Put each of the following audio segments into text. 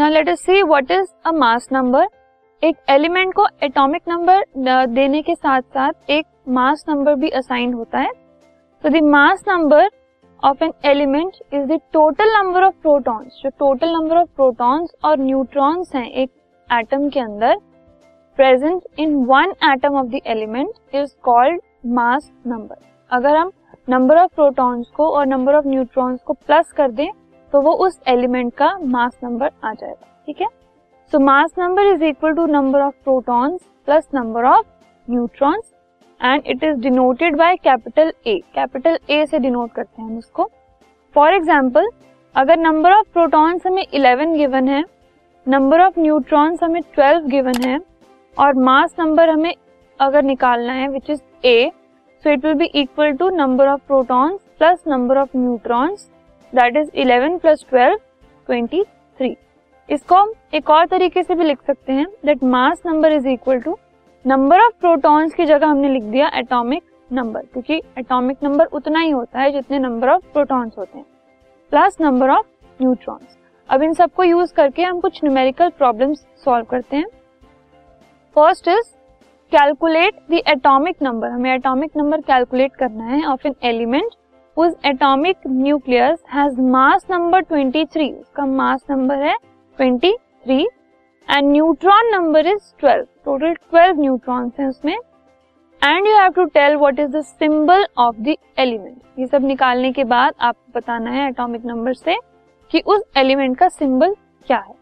Now let us see what is a mass number एक element को atomic number देने के साथ साथ एक मास नंबर भी असाइन होता है। तो the mass number of an element is the total number of protons जो टोटल नंबर ऑफ़ प्रोटॉन्स और न्यूट्रॉन्स हैं एक एटम के अंदर। Present in one atom of the element is called mass number अगर हम नंबर ऑफ़ प्रोटॉन्स को और नंबर ऑफ़ न्यूट्रॉन्स को प्लस कर दें तो वो उस एलिमेंट का मास नंबर आ जाएगा, ठीक है? So mass number is equal to number of protons plus number of neutrons and it is denoted by capital A capital A से डिनोट करते हैं हम इसको फॉर एग्ज़ाम्पल अगर नंबर ऑफ़ प्रोटॉन्स हमें 11 गिवन है नंबर ऑफ़ न्यूट्रॉन्स हमें 12 given है, और मास नंबर हमें अगर निकालना है which is A so it will be equal to number of protons plus number of neutrons that is 11 प्लस 12 23 इसको हम एक और तरीके से भी लिख सकते हैं that mass number is equal to number of protons की जगह हमने लिख दिया एटॉमिक नंबर क्योंकि एटॉमिक नंबर उतना ही होता है जितने नंबर ऑफ़ प्रोटॉन्स होते हैं प्लस नंबर ऑफ़ न्यूट्रॉन्स अब इन सबको यूज़ करके हम कुछ न्यूमेरिकल प्रॉब्लम्स सॉल्व करते हैं। First is calculate the atomic number हमें एटॉमिक नंबर कैलकुलेट करना है of an element whose atomic nucleus has mass number 23 उसका मास नंबर है 23 and neutron number is 12 total 12 neutrons हैं उसमें. And you have to tell what is the symbol of the element ये सब निकालने के बाद आपको बताना है एटॉमिक नंबर से कि उस एलिमेंट का सिंबल क्या है.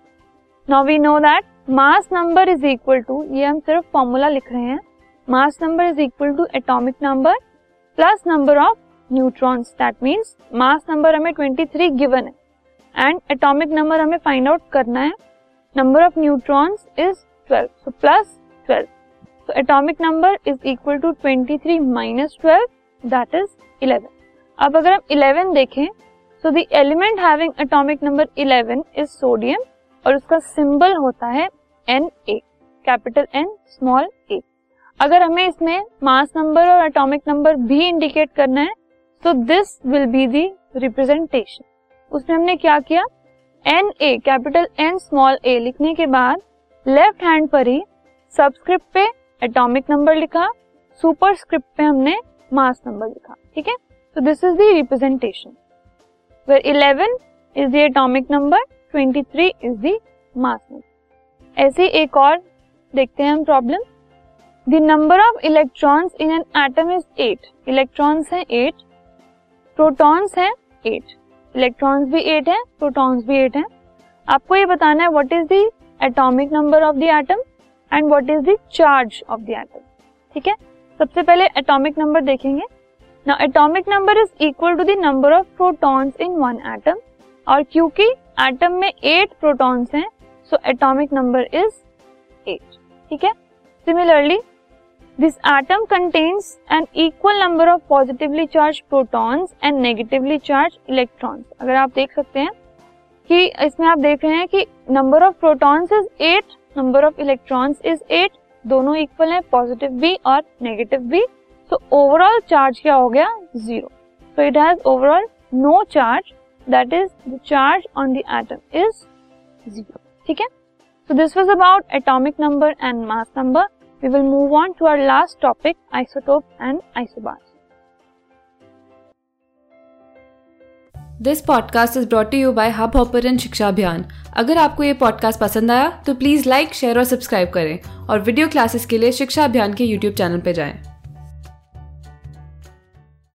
Now we know that mass number is equal to ये हम सिर्फ़ फॉर्मूला लिख रहे हैं. Mass number is equal to atomic number plus number of neutrons that means mass number हमें 23 गिवन है. एंड एटॉमिक नंबर हमें फाइंड आउट करना है. Number of neutrons is 12 so plus 12 so, atomic number is equal to 23 minus 12 that is 11 अब अगर हम 11 देखें, so the element having atomic number 11 is sodium और उसका सिंबल होता है Na capital N small a. अगर हमें इसमें मास नंबर और एटॉमिक नंबर भी इंडिकेट करना है तो this will be the representation उसमें हमने क्या किया? N a capital N small a लिखने के बाद लेफ़्ट हैंड पर ही सबस्क्रिप्ट पे एटॉमिक नंबर लिखा सुपर स्क्रिप्ट पे हमने मास नंबर लिखा, ठीक है? तो this is the representation where 11 is the atomic number 23 is the mass number ऐसे एक और देखते हैं हम problem the number of electrons in an atom is eight electrons हैं एट प्रोटॉन्स हैं एट। इलेक्ट्रॉन्स भी एट हैं, प्रोटॉन्स भी एट हैं। आपको ये बताना है what is the atomic number of the atom and what is the charge of the atom ठीक है? सबसे पहले एटॉमिक नंबर देखेंगे। Now atomic number is equal to the number of protons in one atom और क्योंकि atom में eight protons हैं so atomic number is eight ठीक है? Similarly this atom contains an equal number of positively charge protons and negatively charge electrons अगर आप देख सकते हैं कि इसमें आप देख रहे हैं कि number of protons is eight number of electrons is eight दोनों इक्वल हैं पॉजिटिव भी और नेगेटिव भी। सो ओवरऑल चार्ज क्या हो गया? Zero so it has overall no charge that is the charge on the atom is zero ठीक है? So this was about atomic number and mass number we will move on to our last topic isotope and isobar this podcast is brought you by Hubhopper and Shiksha Abhiyan अगर आपको ये podcast पसंद आया तो please like share और subscribe करें और video classes के लिए शिक्षा अभियान के यूट्यूब चैनल पर जाएँ।